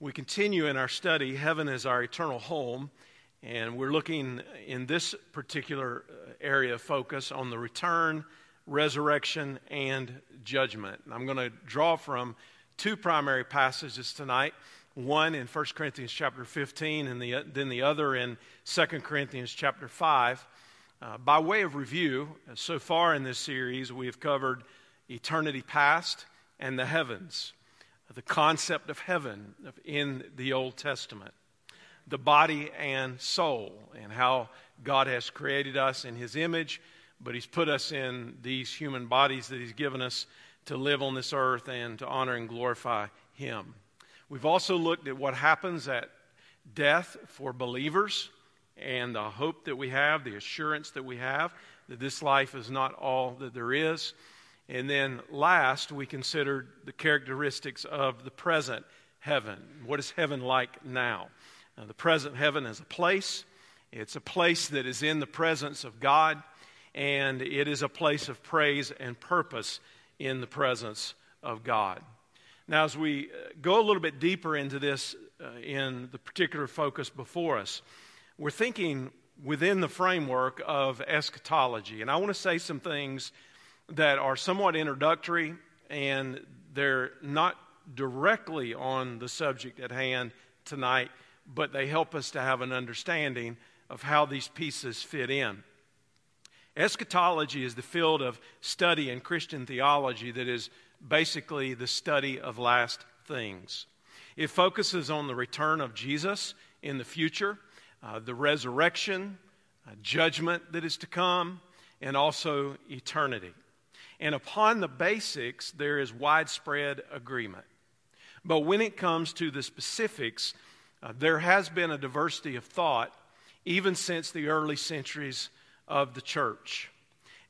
We continue in our study, Heaven is Our Eternal Home, and we're looking in this particular uh, area of focus on the return, resurrection, and judgment. And I'm going to draw from two primary passages tonight one in 1 Corinthians chapter 15, and the, then the other in 2 Corinthians chapter 5. Uh, by way of review, so far in this series, we have covered eternity past and the heavens the concept of heaven in the Old Testament, the body and soul, and how God has created us in His image, but He's put us in these human bodies that He's given us to live on this earth and to honor and glorify Him. We've also looked at what happens at death for believers and the hope that we have, the assurance that we have that this life is not all that there is. And then last, we considered the characteristics of the present heaven. What is heaven like now? The present heaven is a place, it's a place that is in the presence of God, and it is a place of praise and purpose in the presence of God. Now, as we uh, go a little bit deeper into this uh, in the particular focus before us, we're thinking within the framework of eschatology. And I want to say some things that are somewhat introductory and they're not directly on the subject at hand tonight, but they help us to have an understanding of how these pieces fit in. Eschatology is the field of study in Christian theology that is basically the study of last things. It focuses on the return of Jesus in the future, uh, the resurrection, uh, judgment that is to come, and also eternity. And upon the basics, there is widespread agreement. But when it comes to the specifics, uh, there has been a diversity of thought even since the early centuries of the church.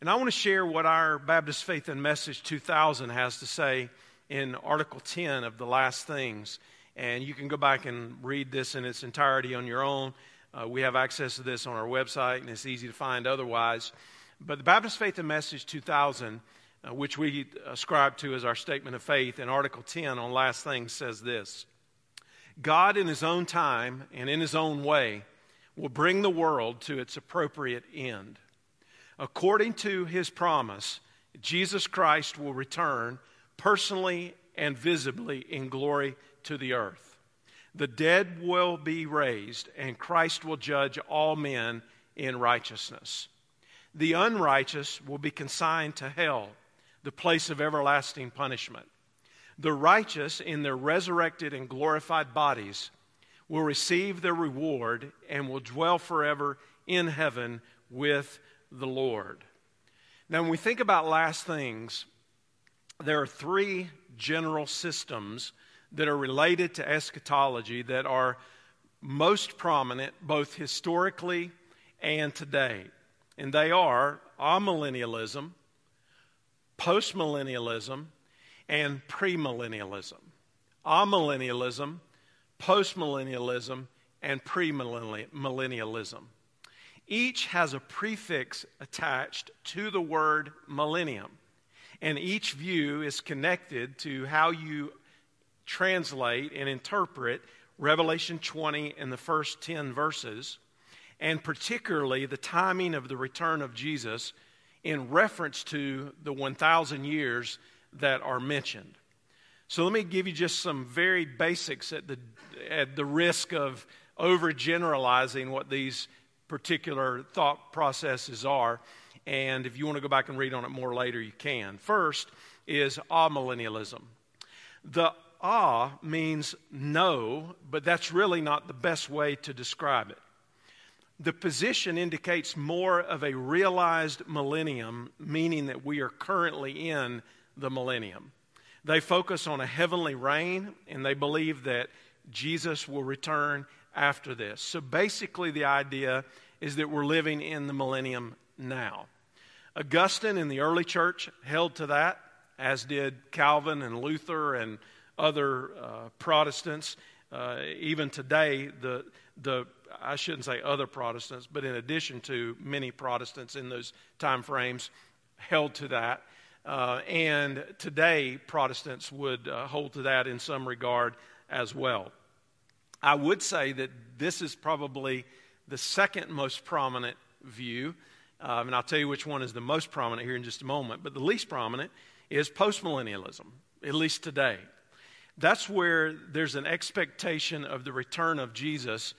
And I want to share what our Baptist Faith and Message 2000 has to say in Article 10 of the Last Things. And you can go back and read this in its entirety on your own. Uh, we have access to this on our website, and it's easy to find otherwise. But the Baptist Faith and Message 2000, uh, which we ascribe to as our statement of faith in Article 10 on Last Things, says this God, in His own time and in His own way, will bring the world to its appropriate end. According to His promise, Jesus Christ will return personally and visibly in glory to the earth. The dead will be raised, and Christ will judge all men in righteousness. The unrighteous will be consigned to hell, the place of everlasting punishment. The righteous, in their resurrected and glorified bodies, will receive their reward and will dwell forever in heaven with the Lord. Now, when we think about last things, there are three general systems that are related to eschatology that are most prominent both historically and today and they are amillennialism, postmillennialism, and premillennialism. Amillennialism, postmillennialism, and premillennialism. Each has a prefix attached to the word millennium, and each view is connected to how you translate and interpret Revelation 20 and the first 10 verses and particularly the timing of the return of Jesus in reference to the 1,000 years that are mentioned. So let me give you just some very basics at the, at the risk of overgeneralizing what these particular thought processes are. And if you want to go back and read on it more later, you can. First is amillennialism. The ah means no, but that's really not the best way to describe it the position indicates more of a realized millennium, meaning that we are currently in the millennium. They focus on a heavenly reign and they believe that Jesus will return after this. So basically, the idea is that we're living in the millennium now. Augustine in the early church held to that, as did Calvin and Luther and other uh, Protestants. Uh, even today, the, the I shouldn't say other Protestants, but in addition to many Protestants in those time frames, held to that. Uh, and today, Protestants would uh, hold to that in some regard as well. I would say that this is probably the second most prominent view. Uh, and I'll tell you which one is the most prominent here in just a moment. But the least prominent is postmillennialism, at least today. That's where there's an expectation of the return of Jesus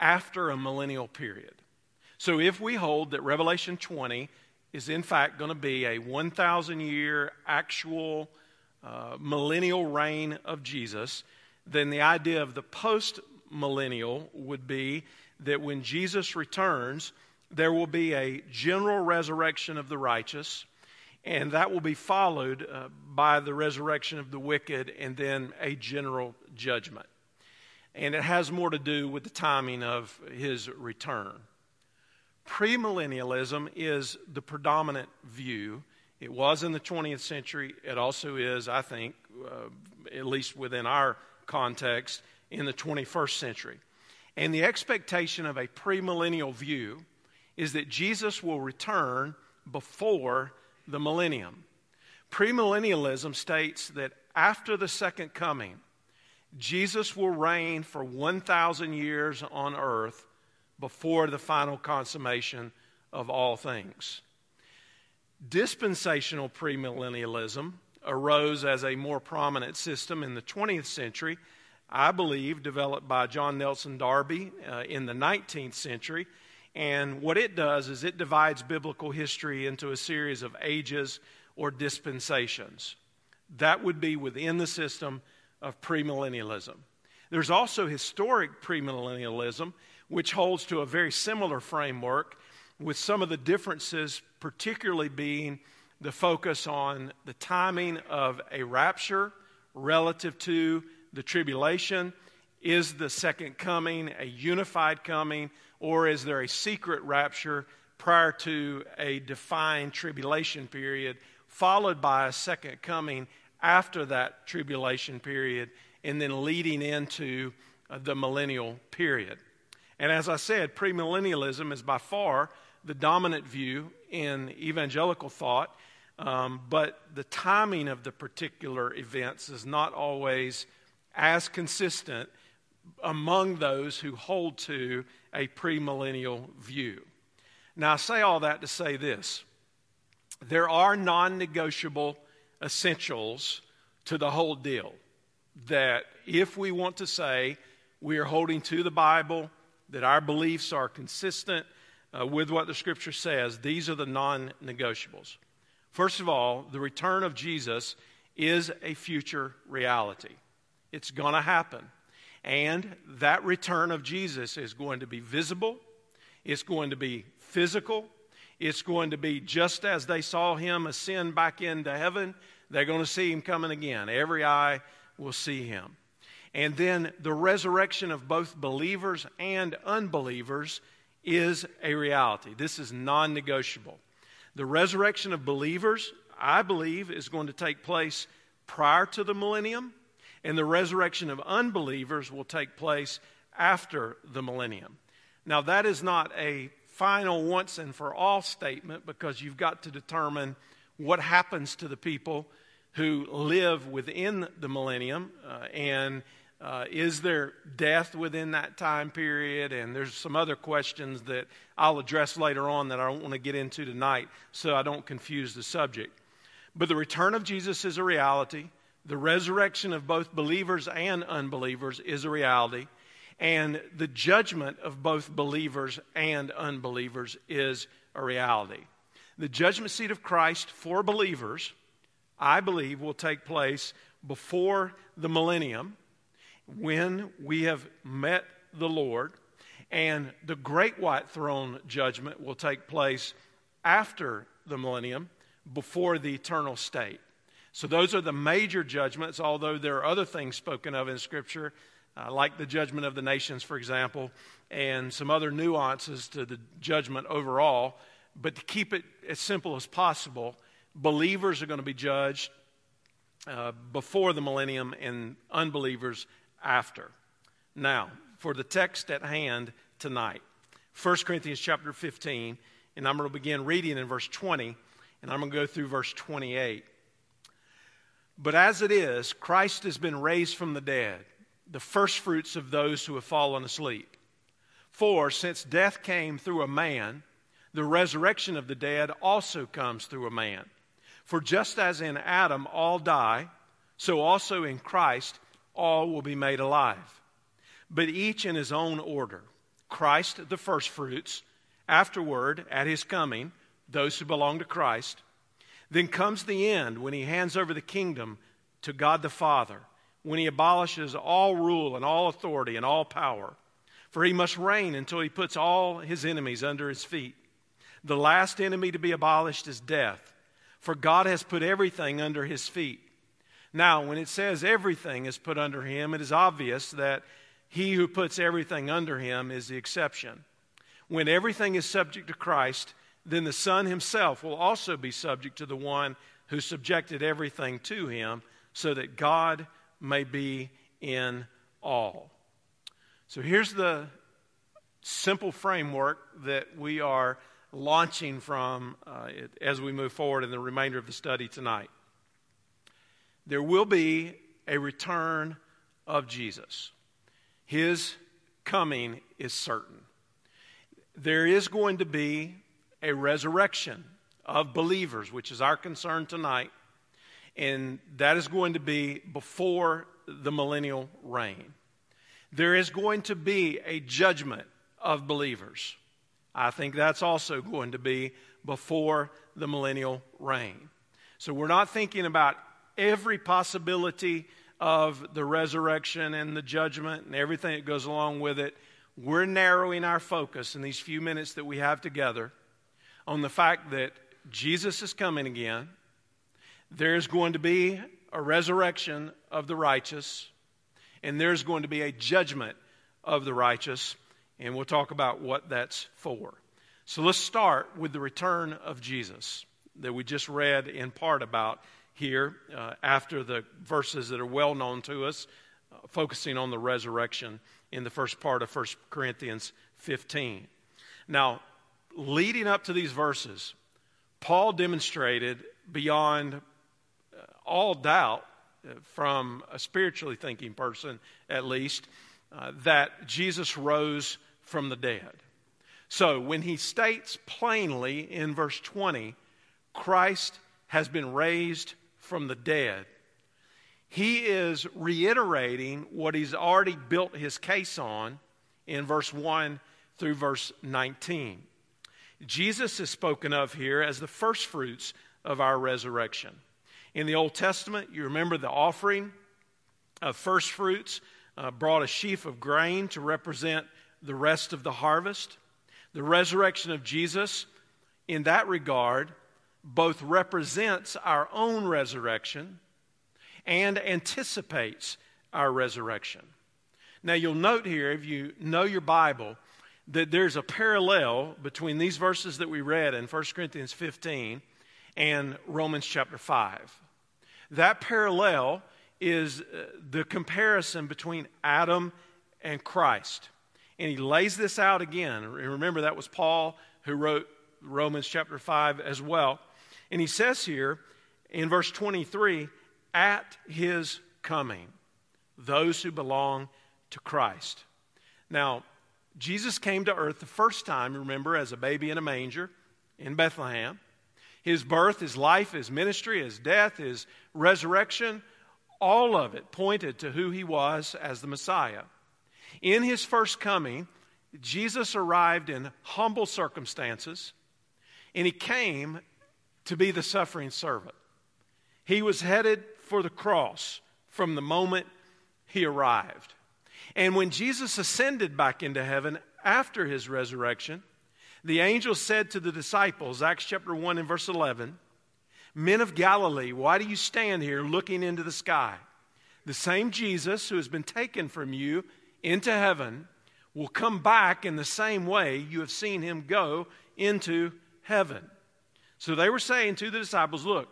after a millennial period. So if we hold that Revelation 20 is in fact going to be a 1,000 year actual uh, millennial reign of Jesus, then the idea of the post millennial would be that when Jesus returns, there will be a general resurrection of the righteous, and that will be followed uh, by the resurrection of the wicked and then a general judgment. And it has more to do with the timing of his return. Premillennialism is the predominant view. It was in the 20th century. It also is, I think, uh, at least within our context, in the 21st century. And the expectation of a premillennial view is that Jesus will return before the millennium. Premillennialism states that after the second coming, Jesus will reign for 1,000 years on earth before the final consummation of all things. Dispensational premillennialism arose as a more prominent system in the 20th century, I believe, developed by John Nelson Darby uh, in the 19th century and what it does is it divides biblical history into a series of ages or dispensations. That would be within the system of premillennialism. There's also historic premillennialism, which holds to a very similar framework, with some of the differences, particularly being the focus on the timing of a rapture relative to the tribulation. Is the second coming a unified coming? Or is there a secret rapture prior to a defined tribulation period, followed by a second coming after that tribulation period, and then leading into uh, the millennial period? And as I said, premillennialism is by far the dominant view in evangelical thought, um, but the timing of the particular events is not always as consistent among those who hold to a premillennial view. Now, I say all that to say this there are non negotiable essentials to the whole deal. That if we want to say we are holding to the Bible, that our beliefs are consistent uh, with what the Scripture says, these are the non negotiables. First of all, the return of Jesus is a future reality, it's going to happen. And that return of Jesus is going to be visible, it's going to be physical, it's going to be just as they saw him ascend back into heaven, they're going to see him coming again. Every eye will see him. And then the resurrection of both believers and unbelievers is a reality. This is non negotiable. The resurrection of believers, I believe, is going to take place prior to the millennium and the resurrection of unbelievers will take place after the millennium. Now, that is not a final once and for all statement because you've got to determine what happens to the people who live within the millennium uh, and uh, is there death within that time period? And there's some other questions that I'll address later on that I don't want to get into tonight so I don't confuse the subject. But the return of Jesus is a reality. The resurrection of both believers and unbelievers is a reality, and the judgment of both believers and unbelievers is a reality. The judgment seat of Christ for believers, I believe, will take place before the millennium when we have met the Lord, and the great white throne judgment will take place after the millennium before the eternal state. So, those are the major judgments, although there are other things spoken of in Scripture, uh, like the judgment of the nations, for example, and some other nuances to the judgment overall. But to keep it as simple as possible, believers are going to be judged uh, before the millennium and unbelievers after. Now, for the text at hand tonight, 1 Corinthians chapter 15, and I'm going to begin reading in verse 20, and I'm going to go through verse 28. But as it is, Christ has been raised from the dead, the firstfruits of those who have fallen asleep. For since death came through a man, the resurrection of the dead also comes through a man. For just as in Adam all die, so also in Christ all will be made alive. But each in his own order. Christ the firstfruits, afterward, at his coming, those who belong to Christ. Then comes the end when he hands over the kingdom to God the Father, when he abolishes all rule and all authority and all power. For he must reign until he puts all his enemies under his feet. The last enemy to be abolished is death, for God has put everything under his feet. Now, when it says everything is put under him, it is obvious that he who puts everything under him is the exception. When everything is subject to Christ, then the Son himself will also be subject to the one who subjected everything to him, so that God may be in all. So here's the simple framework that we are launching from uh, as we move forward in the remainder of the study tonight. There will be a return of Jesus. His coming is certain. There is going to be a resurrection of believers, which is our concern tonight, and that is going to be before the millennial reign. There is going to be a judgment of believers. I think that's also going to be before the millennial reign. So we're not thinking about every possibility of the resurrection and the judgment and everything that goes along with it, we're narrowing our focus in these few minutes that we have together on the fact that Jesus is coming again. There's going to be a resurrection of the righteous, and there's going to be a judgment of the righteous, and we'll talk about what that's for. So let's start with the return of Jesus that we just read in part about here uh, after the verses that are well known to us, uh, focusing on the resurrection in the first part of 1 Corinthians 15. Now, leading up to these verses, Paul demonstrated beyond uh, all doubt uh, from a spiritually thinking person, at least, uh, that Jesus rose from the dead. So when he states plainly in verse 20, Christ has been raised from the dead. He is reiterating what he's already built his case on in verse 1 through verse 19. Jesus is spoken of here as the firstfruits of our resurrection. In the Old Testament, you remember the offering of firstfruits uh, brought a sheaf of grain to represent the rest of the harvest. The resurrection of Jesus, in that regard, both represents our own resurrection and anticipates our resurrection. Now, you'll note here, if you know your Bible, that there's a parallel between these verses that we read in 1 Corinthians 15 and Romans chapter 5. That parallel is uh, the comparison between Adam and Christ. And he lays this out again. Remember, that was Paul who wrote Romans chapter 5 as well. And he says here in verse 23 at his coming, those who belong to Christ. Now, Jesus came to earth the first time, remember, as a baby in a manger in Bethlehem. His birth, his life, his ministry, his death, his resurrection, all of it pointed to who he was as the Messiah. In his first coming, Jesus arrived in humble circumstances, and he came to be the suffering servant. He was headed for the cross from the moment he arrived. And when Jesus ascended back into heaven after his resurrection, the angel said to the disciples, Acts chapter 1 and verse 11, Men of Galilee, why do you stand here looking into the sky? The same Jesus who has been taken from you into heaven will come back in the same way you have seen him go into heaven. So they were saying to the disciples, Look,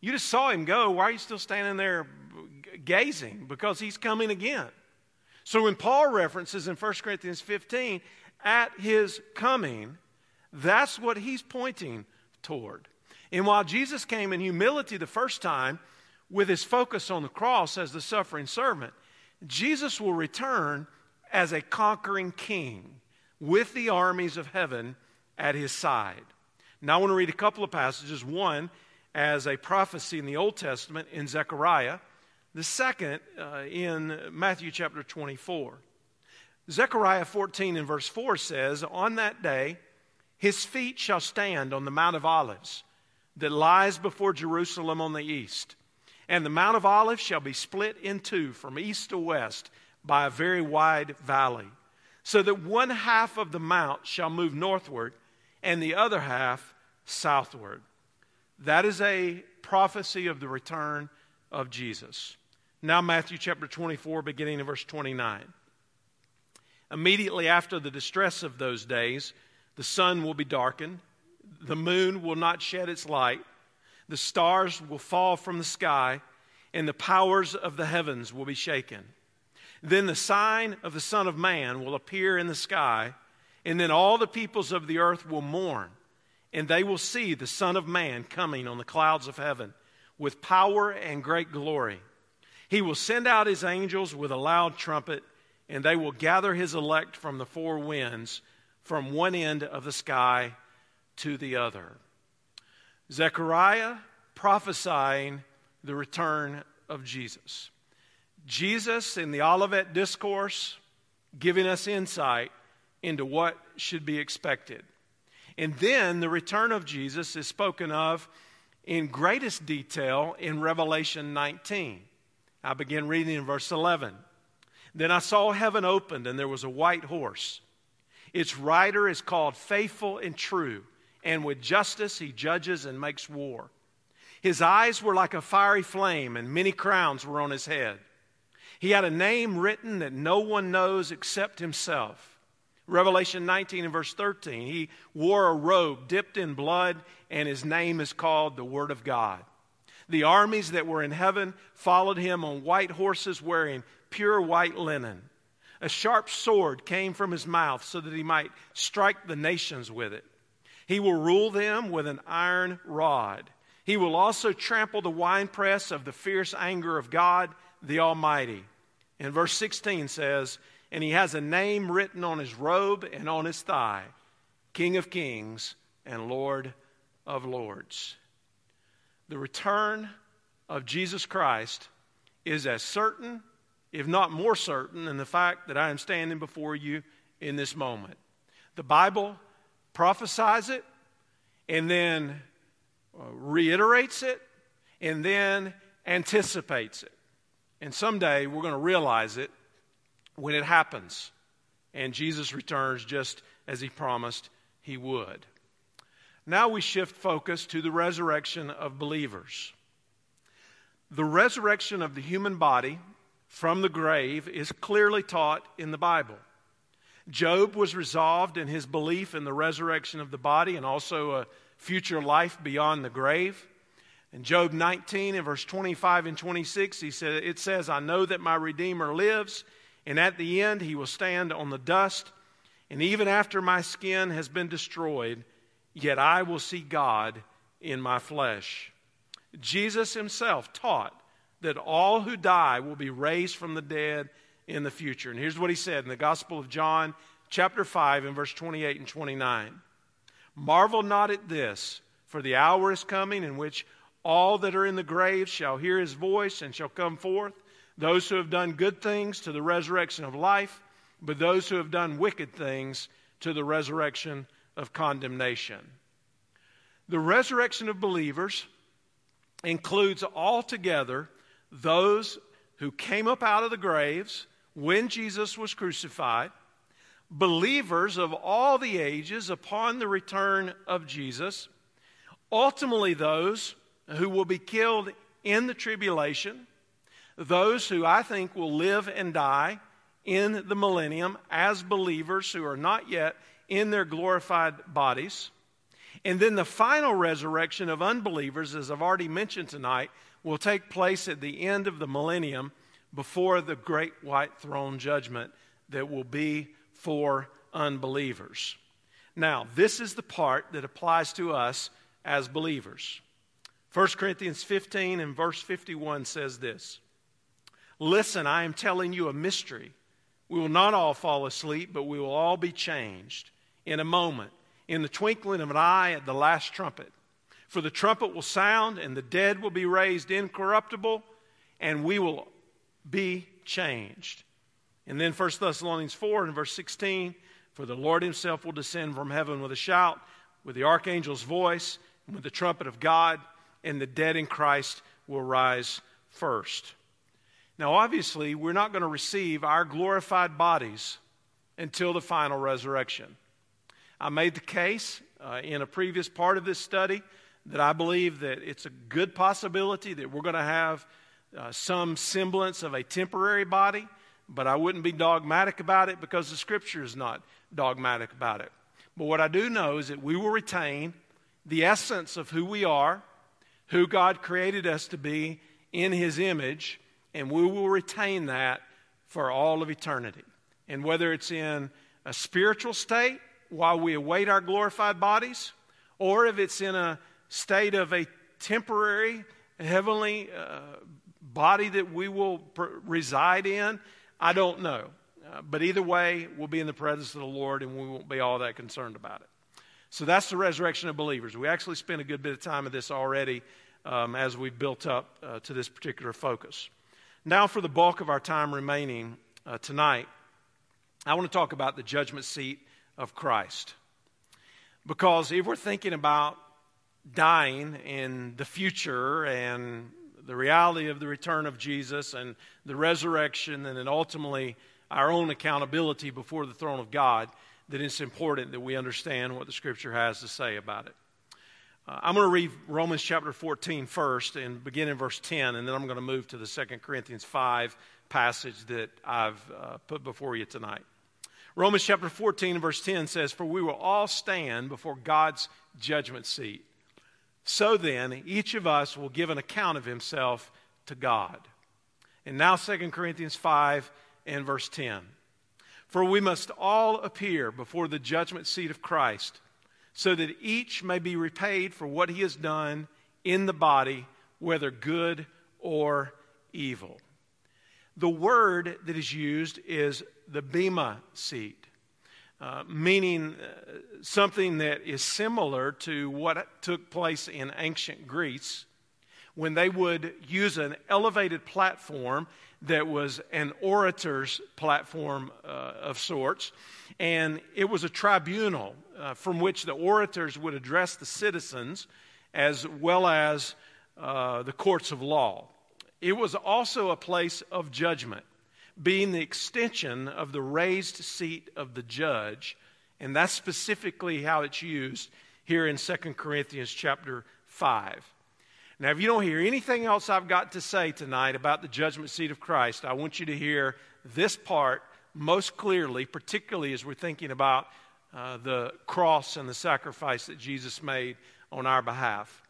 you just saw him go. Why are you still standing there gazing? Because he's coming again. So when Paul references in 1 Corinthians 15, at his coming, that's what he's pointing toward. And while Jesus came in humility the first time with his focus on the cross as the suffering servant, Jesus will return as a conquering king with the armies of heaven at his side. Now, I want to read a couple of passages. One, as a prophecy in the Old Testament in Zechariah, the second uh, in Matthew chapter 24. Zechariah 14 and verse 4 says, On that day, his feet shall stand on the Mount of Olives that lies before Jerusalem on the east. And the Mount of Olives shall be split in two from east to west by a very wide valley, so that one half of the mount shall move northward and the other half southward. That is a prophecy of the return of Jesus. Now, Matthew chapter 24, beginning in verse 29. Immediately after the distress of those days, the sun will be darkened, the moon will not shed its light, the stars will fall from the sky, and the powers of the heavens will be shaken. Then the sign of the Son of Man will appear in the sky, and then all the peoples of the earth will mourn, and they will see the Son of Man coming on the clouds of heaven with power and great glory. He will send out his angels with a loud trumpet, and they will gather his elect from the four winds, from one end of the sky to the other. Zechariah prophesying the return of Jesus. Jesus in the Olivet Discourse giving us insight into what should be expected. And then the return of Jesus is spoken of in greatest detail in Revelation 19. I begin reading in verse 11. Then I saw heaven opened, and there was a white horse. Its rider is called Faithful and True, and with justice he judges and makes war. His eyes were like a fiery flame, and many crowns were on his head. He had a name written that no one knows except himself. Revelation 19 and verse 13. He wore a robe dipped in blood, and his name is called the Word of God. The armies that were in heaven followed him on white horses wearing pure white linen. A sharp sword came from his mouth so that he might strike the nations with it. He will rule them with an iron rod. He will also trample the winepress of the fierce anger of God the Almighty. And verse 16 says, And he has a name written on his robe and on his thigh King of Kings and Lord of Lords. The return of Jesus Christ is as certain, if not more certain, than the fact that I am standing before you in this moment. The Bible prophesies it and then uh, reiterates it and then anticipates it. And someday we're going to realize it when it happens. And Jesus returns just as he promised he would. Now we shift focus to the resurrection of believers. The resurrection of the human body from the grave is clearly taught in the Bible. Job was resolved in his belief in the resurrection of the body and also a future life beyond the grave. In Job 19 and verse 25 and 26, he said, it says, I know that my Redeemer lives, and at the end he will stand on the dust, and even after my skin has been destroyed, yet I will see God in my flesh. Jesus himself taught that all who die will be raised from the dead in the future. And here's what he said in the Gospel of John, chapter 5, and verse 28 and 29. Marvel not at this, for the hour is coming in which all that are in the grave shall hear his voice and shall come forth. Those who have done good things to the resurrection of life, but those who have done wicked things to the resurrection of condemnation. The resurrection of believers includes altogether those who came up out of the graves when Jesus was crucified, believers of all the ages upon the return of Jesus, ultimately those who will be killed in the tribulation, those who I think will live and die in the millennium as believers who are not yet in their glorified bodies. And then the final resurrection of unbelievers, as I've already mentioned tonight, will take place at the end of the millennium before the great white throne judgment that will be for unbelievers. Now, this is the part that applies to us as believers. 1 Corinthians 15 and verse 51 says this Listen, I am telling you a mystery. We will not all fall asleep, but we will all be changed in a moment, in the twinkling of an eye at the last trumpet. For the trumpet will sound, and the dead will be raised incorruptible, and we will be changed. And then 1 Thessalonians 4 and verse 16 For the Lord himself will descend from heaven with a shout, with the archangel's voice, and with the trumpet of God, and the dead in Christ will rise first. Now, obviously, we're not going to receive our glorified bodies until the final resurrection. I made the case uh, in a previous part of this study that I believe that it's a good possibility that we're going to have uh, some semblance of a temporary body, but I wouldn't be dogmatic about it because the scripture is not dogmatic about it. But what I do know is that we will retain the essence of who we are, who God created us to be in His image, and we will retain that for all of eternity. And whether it's in a spiritual state while we await our glorified bodies, or if it's in a state of a temporary heavenly uh, body that we will pr- reside in, I don't know. Uh, but either way, we'll be in the presence of the Lord and we won't be all that concerned about it. So that's the resurrection of believers. We actually spent a good bit of time of this already um, as we built up uh, to this particular focus. Now, for the bulk of our time remaining uh, tonight, I want to talk about the judgment seat of Christ. Because if we're thinking about dying in the future and the reality of the return of Jesus and the resurrection, and then ultimately our own accountability before the throne of God, that it's important that we understand what the Scripture has to say about it. Uh, I'm going to read Romans chapter 14 first and begin in verse 10, and then I'm going to move to the 2 Corinthians 5 passage that I've uh, put before you tonight. Romans chapter 14 and verse 10 says, For we will all stand before God's judgment seat. So then, each of us will give an account of himself to God. And now 2 Corinthians 5 and verse 10. For we must all appear before the judgment seat of Christ so that each may be repaid for what he has done in the body, whether good or evil. The word that is used is the bema seat, uh, meaning uh, something that is similar to what took place in ancient Greece when they would use an elevated platform that was an orator's platform uh, of sorts. And it was a tribunal uh, from which the orators would address the citizens as well as uh, the courts of law. It was also a place of judgment, being the extension of the raised seat of the judge. And that's specifically how it's used here in 2 Corinthians chapter 5. Now, if you don't hear anything else I've got to say tonight about the judgment seat of Christ, I want you to hear this part most clearly, particularly as we're thinking about uh, the cross and the sacrifice that Jesus made on our behalf.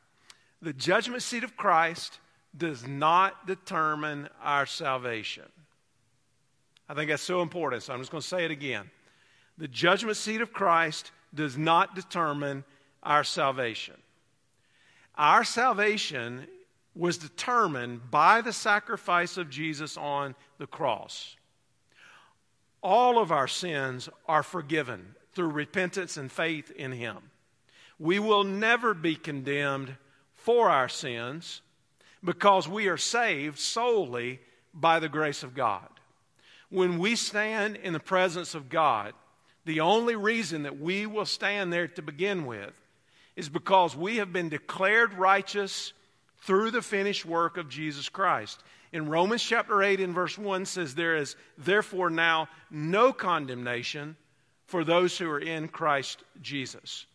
The judgment seat of Christ does not determine our salvation. I think that's so important, so I'm just going to say it again. The judgment seat of Christ does not determine our salvation. Our salvation was determined by the sacrifice of Jesus on the cross. All of our sins are forgiven through repentance and faith in Him. We will never be condemned for our sins because we are saved solely by the grace of God. When we stand in the presence of God, the only reason that we will stand there to begin with is because we have been declared righteous through the finished work of Jesus Christ. In Romans chapter 8 and verse 1 says there is therefore now no condemnation for those who are in Christ Jesus.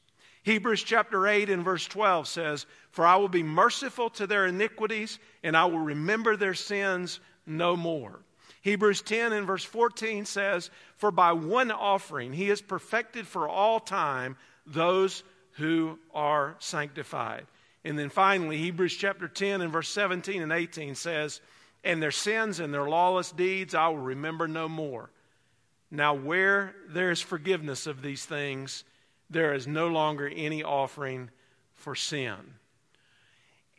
Hebrews chapter 8 and verse 12 says, For I will be merciful to their iniquities, and I will remember their sins no more. Hebrews 10 and verse 14 says, For by one offering he has perfected for all time those who are sanctified. And then finally, Hebrews chapter 10 and verse 17 and 18 says, And their sins and their lawless deeds I will remember no more. Now, where there is forgiveness of these things, there is no longer any offering for sin.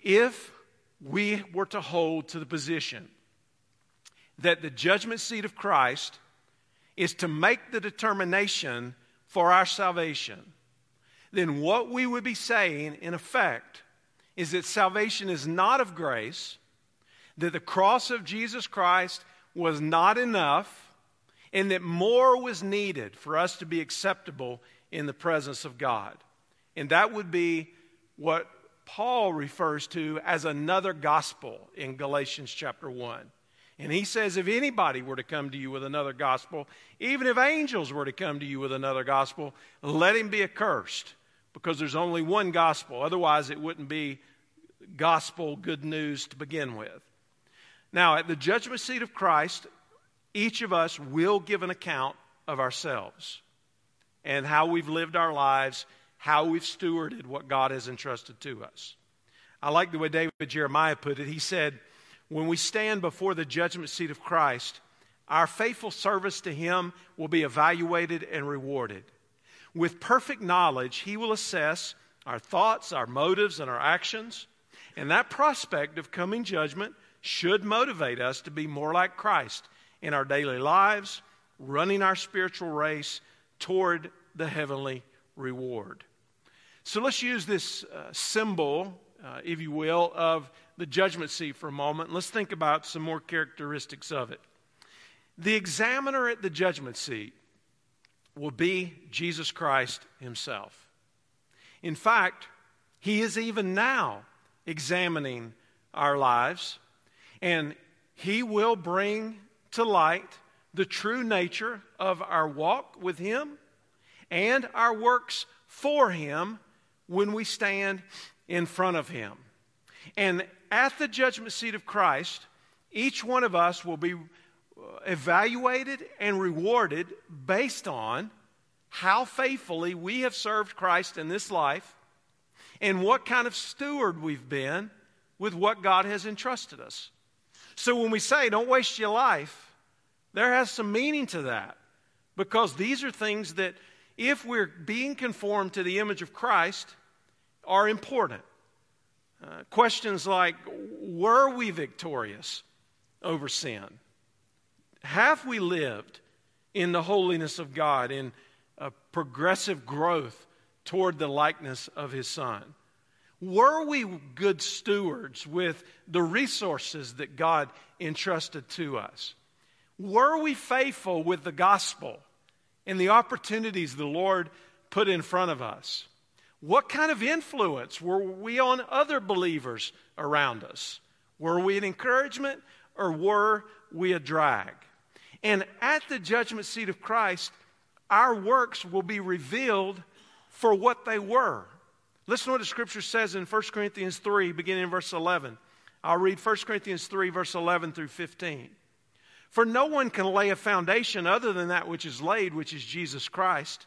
If we were to hold to the position that the judgment seat of Christ is to make the determination for our salvation, then what we would be saying, in effect, is that salvation is not of grace, that the cross of Jesus Christ was not enough, and that more was needed for us to be acceptable in the presence of God. And that would be what Paul refers to as another gospel in Galatians chapter 1. And he says, if anybody were to come to you with another gospel, even if angels were to come to you with another gospel, let him be accursed, because there's only one gospel. Otherwise, it wouldn't be gospel good news to begin with. Now, at the judgment seat of Christ, each of us will give an account of ourselves and how we've lived our lives, how we've stewarded what God has entrusted to us. I like the way David Jeremiah put it. He said, When we stand before the judgment seat of Christ, our faithful service to Him will be evaluated and rewarded. With perfect knowledge, He will assess our thoughts, our motives, and our actions. And that prospect of coming judgment should motivate us to be more like Christ in our daily lives, running our spiritual race toward the heavenly reward. So let's use this uh, symbol, uh, if you will, of the judgment seat for a moment. Let's think about some more characteristics of it. The examiner at the judgment seat will be Jesus Christ himself. In fact, he is even now examining our lives, and he will bring to light the true nature of our walk with him and our works for him when we stand in front of him. And at the judgment seat of Christ, each one of us will be uh, evaluated and rewarded based on how faithfully we have served Christ in this life and what kind of steward we've been with what God has entrusted us. So when we say, don't waste your life, there has some meaning to that because these are things that, if we're being conformed to the image of Christ, are important. Uh, questions like Were we victorious over sin? Have we lived in the holiness of God, in a progressive growth toward the likeness of His Son? Were we good stewards with the resources that God entrusted to us? Were we faithful with the gospel and the opportunities the Lord put in front of us? What kind of influence were we on other believers around us? Were we an encouragement or were we a drag? And at the judgment seat of Christ, our works will be revealed for what they were. Listen to what the scripture says in 1 Corinthians 3, beginning in verse 11. I'll read 1 Corinthians 3, verse 11 through 15. For no one can lay a foundation other than that which is laid, which is Jesus Christ.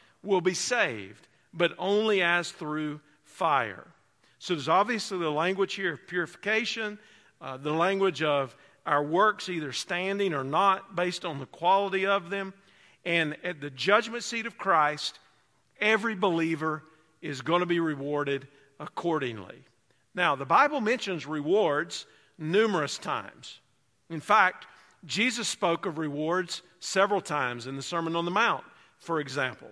will be saved, but only as through fire. So there's obviously the language here of purification, uh, the language of our works either standing or not based on the quality of them. And at the judgment seat of Christ, every believer is going to be rewarded accordingly. Now, the Bible mentions rewards numerous times. In fact, Jesus spoke of rewards several times in the Sermon on the Mount, for example.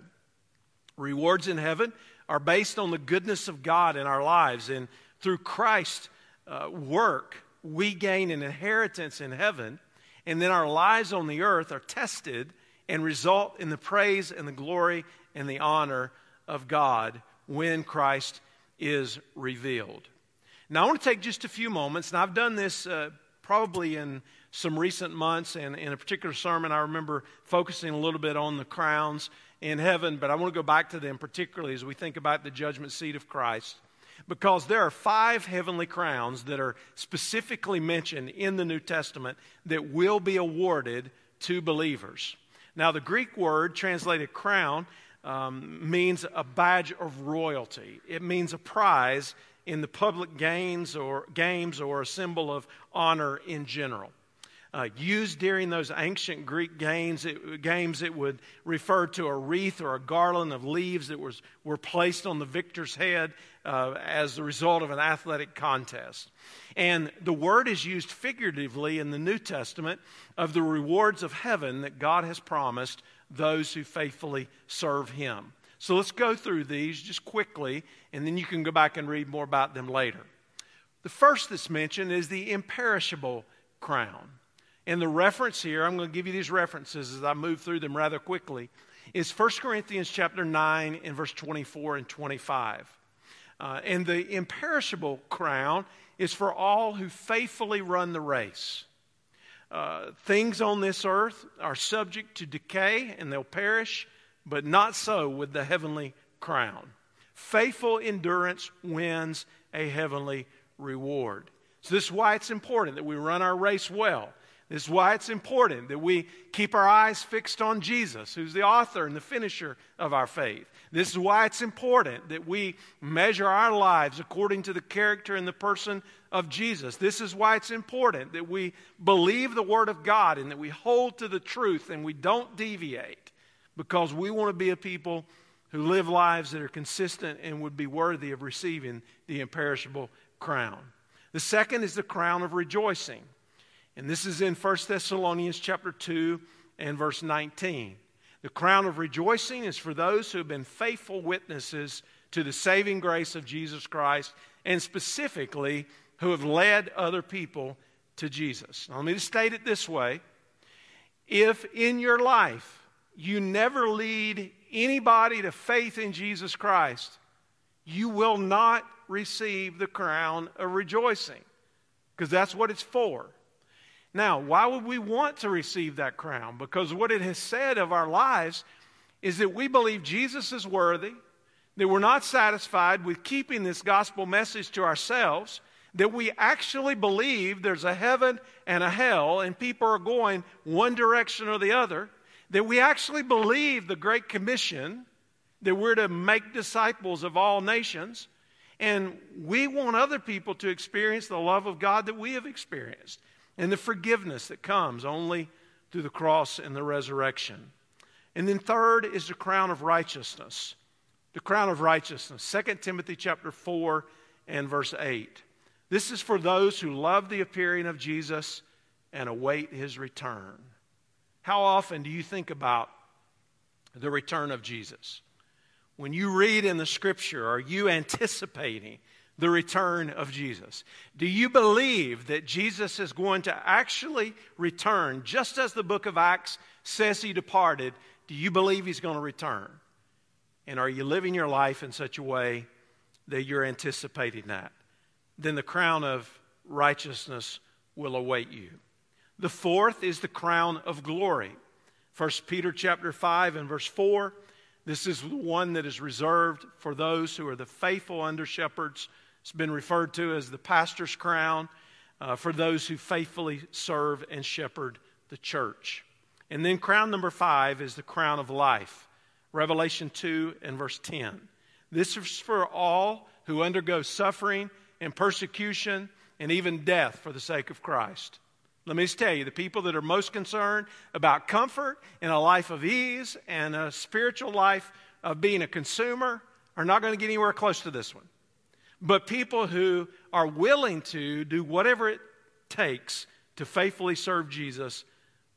Rewards in heaven are based on the goodness of God in our lives, and through Christ's uh, work, we gain an inheritance in heaven, and then our lives on the earth are tested and result in the praise and the glory and the honor of God when Christ is revealed. Now, I want to take just a few moments, and I've done this uh, probably in some recent months, and in a particular sermon, I remember focusing a little bit on the crowns in heaven, but I want to go back to them, particularly as we think about the judgment seat of Christ. because there are five heavenly crowns that are specifically mentioned in the New Testament that will be awarded to believers. Now, the Greek word translated crown um, means a badge of royalty, it means a prize in the public games or, games or a symbol of honor in general uh, used during those ancient Greek games it, games, it would refer to a wreath or a garland of leaves that was, were placed on the victor's head uh, as the result of an athletic contest. And the word is used figuratively in the New Testament of the rewards of heaven that God has promised those who faithfully serve Him. So let's go through these just quickly, and then you can go back and read more about them later. The first that's mentioned is the imperishable crown. And the reference here, I'm going to give you these references as I move through them rather quickly, is 1 Corinthians chapter 9 and verse 24 and 25. Uh, and the imperishable crown is for all who faithfully run the race. Uh, things on this earth are subject to decay and they'll perish, but not so with the heavenly crown. Faithful endurance wins a heavenly reward. So, this is why it's important that we run our race well. This is why it's important that we keep our eyes fixed on Jesus, who's the author and the finisher of our faith. This is why it's important that we measure our lives according to the character and the person of Jesus. This is why it's important that we believe the Word of God and that we hold to the truth and we don't deviate because we want to be a people who live lives that are consistent and would be worthy of receiving the imperishable crown. The second is the crown of rejoicing. And this is in 1 Thessalonians chapter 2 and verse 19. The crown of rejoicing is for those who have been faithful witnesses to the saving grace of Jesus Christ, and specifically who have led other people to Jesus. Now, let me state it this way if in your life you never lead anybody to faith in Jesus Christ, you will not receive the crown of rejoicing because that's what it's for. Now, why would we want to receive that crown? Because what it has said of our lives is that we believe Jesus is worthy, that we're not satisfied with keeping this gospel message to ourselves, that we actually believe there's a heaven and a hell and people are going one direction or the other, that we actually believe the Great Commission, that we're to make disciples of all nations, and we want other people to experience the love of God that we have experienced and the forgiveness that comes only through the cross and the resurrection. And then third is the crown of righteousness. The crown of righteousness. 2 Timothy chapter 4 and verse 8. This is for those who love the appearing of Jesus and await his return. How often do you think about the return of Jesus? When you read in the scripture, are you anticipating the return of Jesus? Do you believe that Jesus is going to actually return just as the book of Acts says he departed? Do you believe he's going to return? And are you living your life in such a way that you're anticipating that? Then the crown of righteousness will await you. The fourth is the crown of glory. 1 Peter chapter 5 and verse 4. This is the one that is reserved for those who are the faithful under shepherds it's been referred to as the pastor's crown uh, for those who faithfully serve and shepherd the church. And then crown number five is the crown of life. Revelation 2 and verse 10. This is for all who undergo suffering and persecution and even death for the sake of Christ. Let me just tell you the people that are most concerned about comfort and a life of ease and a spiritual life of being a consumer are not going to get anywhere close to this one. But people who are willing to do whatever it takes to faithfully serve Jesus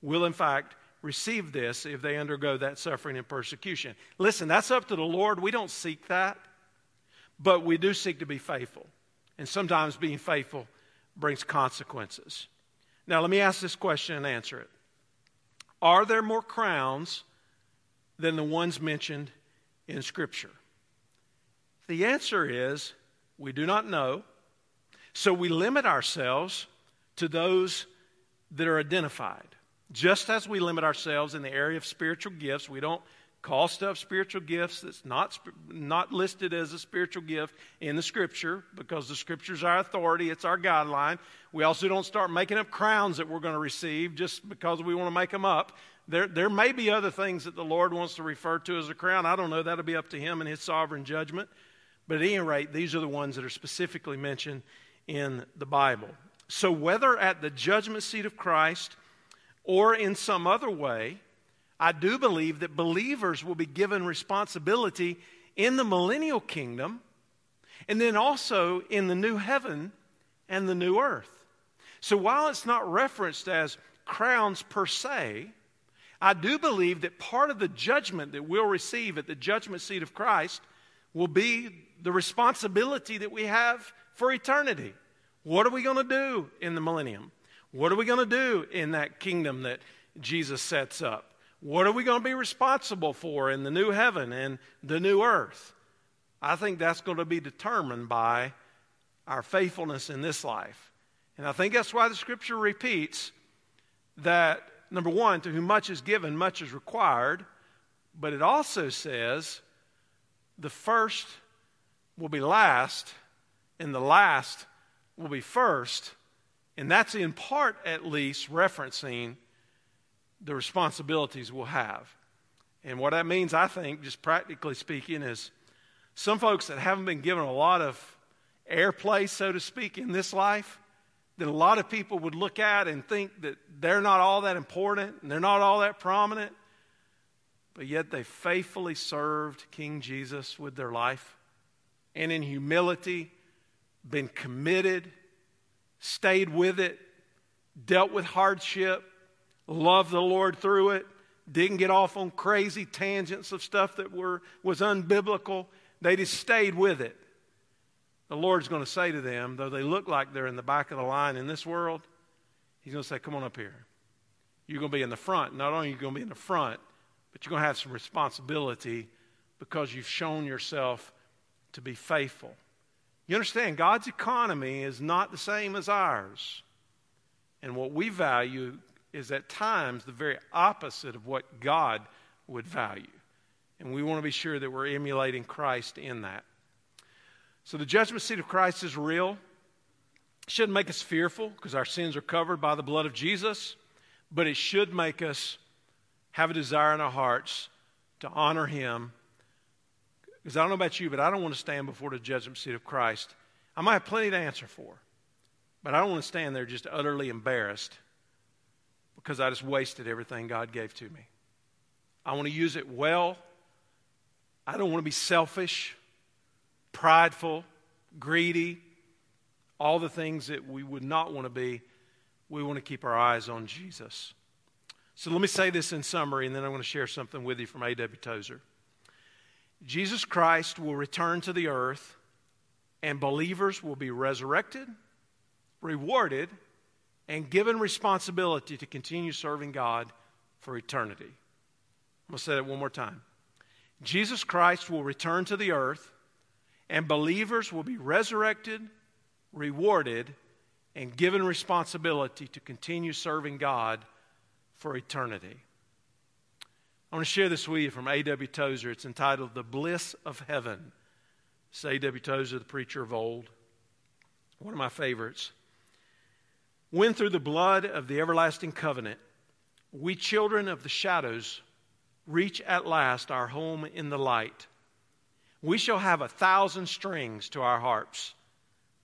will, in fact, receive this if they undergo that suffering and persecution. Listen, that's up to the Lord. We don't seek that, but we do seek to be faithful. And sometimes being faithful brings consequences. Now, let me ask this question and answer it Are there more crowns than the ones mentioned in Scripture? The answer is we do not know. So we limit ourselves to those that are identified. Just as we limit ourselves in the area of spiritual gifts, we don't call stuff spiritual gifts that's not, not listed as a spiritual gift in the Scripture because the Scripture's our authority, it's our guideline. We also don't start making up crowns that we're going to receive just because we want to make them up. There, there may be other things that the Lord wants to refer to as a crown. I don't know. That'll be up to Him and His sovereign judgment. But at any rate, these are the ones that are specifically mentioned in the Bible. So, whether at the judgment seat of Christ or in some other way, I do believe that believers will be given responsibility in the millennial kingdom and then also in the new heaven and the new earth. So, while it's not referenced as crowns per se, I do believe that part of the judgment that we'll receive at the judgment seat of Christ will be the responsibility that we have for eternity. What are we going to do in the millennium? What are we going to do in that kingdom that Jesus sets up? What are we going to be responsible for in the new heaven and the new earth? I think that's going to be determined by our faithfulness in this life. And I think that's why the scripture repeats that, number one, to whom much is given, much is required. But it also says the first will be last, and the last will be first. And that's in part, at least, referencing the responsibilities we'll have. And what that means, I think, just practically speaking, is some folks that haven't been given a lot of airplay, so to speak, in this life, that a lot of people would look at and think that they're not all that important and they're not all that prominent, but yet they faithfully served King Jesus with their life and in humility been committed stayed with it, dealt with hardship, loved the Lord through it, didn't get off on crazy tangents of stuff that were, was unbiblical. They just stayed with it. The Lord's going to say to them, though they look like they're in the back of the line in this world, He's going to say, Come on up here. You're going to be in the front. Not only are you going to be in the front, but you're going to have some responsibility because you've shown yourself to be faithful. You understand, God's economy is not the same as ours. And what we value is at times the very opposite of what God would value. And we want to be sure that we're emulating Christ in that. So the judgment seat of Christ is real. It shouldn't make us fearful because our sins are covered by the blood of Jesus, but it should make us have a desire in our hearts to honor Him because I don't know about you, but I don't want to stand before the judgment seat of Christ. I might have plenty to answer for, but I don't want to stand there just utterly embarrassed because I just wasted everything God gave to me. I want to use it well. I don't want to be selfish, prideful, greedy, all the things that we would not want to be. We want to keep our eyes on Jesus. So let me say this in summary, and then I'm going to share something with you from A.W. Tozer. Jesus Christ will return to the earth, and believers will be resurrected, rewarded, and given responsibility to continue serving God for eternity. I'm going to say that one more time. Jesus Christ will return to the earth, and believers will be resurrected, rewarded, and given responsibility to continue serving God for eternity. I want to share this with you from A.W. Tozer. It's entitled The Bliss of Heaven. It's A.W. Tozer, the preacher of old, one of my favorites. When through the blood of the everlasting covenant, we children of the shadows reach at last our home in the light, we shall have a thousand strings to our harps,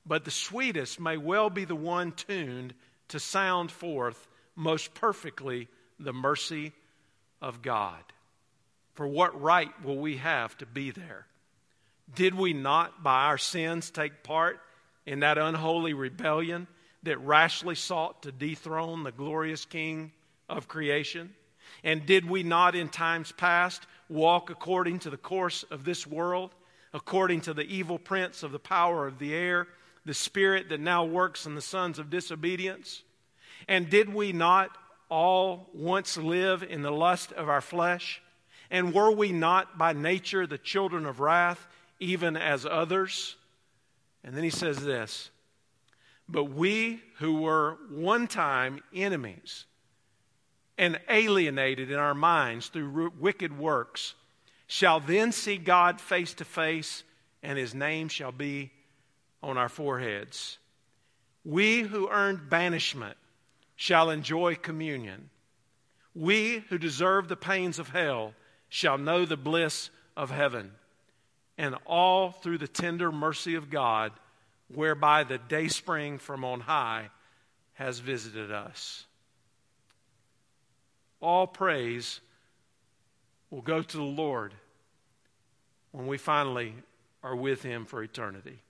but the sweetest may well be the one tuned to sound forth most perfectly the mercy of God. For what right will we have to be there? Did we not, by our sins, take part in that unholy rebellion that rashly sought to dethrone the glorious King of creation? And did we not, in times past, walk according to the course of this world, according to the evil prince of the power of the air, the spirit that now works in the sons of disobedience? And did we not all once live in the lust of our flesh? And were we not by nature the children of wrath, even as others? And then he says this But we who were one time enemies and alienated in our minds through wicked works, shall then see God face to face, and his name shall be on our foreheads. We who earned banishment shall enjoy communion. We who deserve the pains of hell shall know the bliss of heaven. And all through the tender mercy of God, whereby the day spring from on high has visited us. All praise will go to the Lord when we finally are with Him for eternity.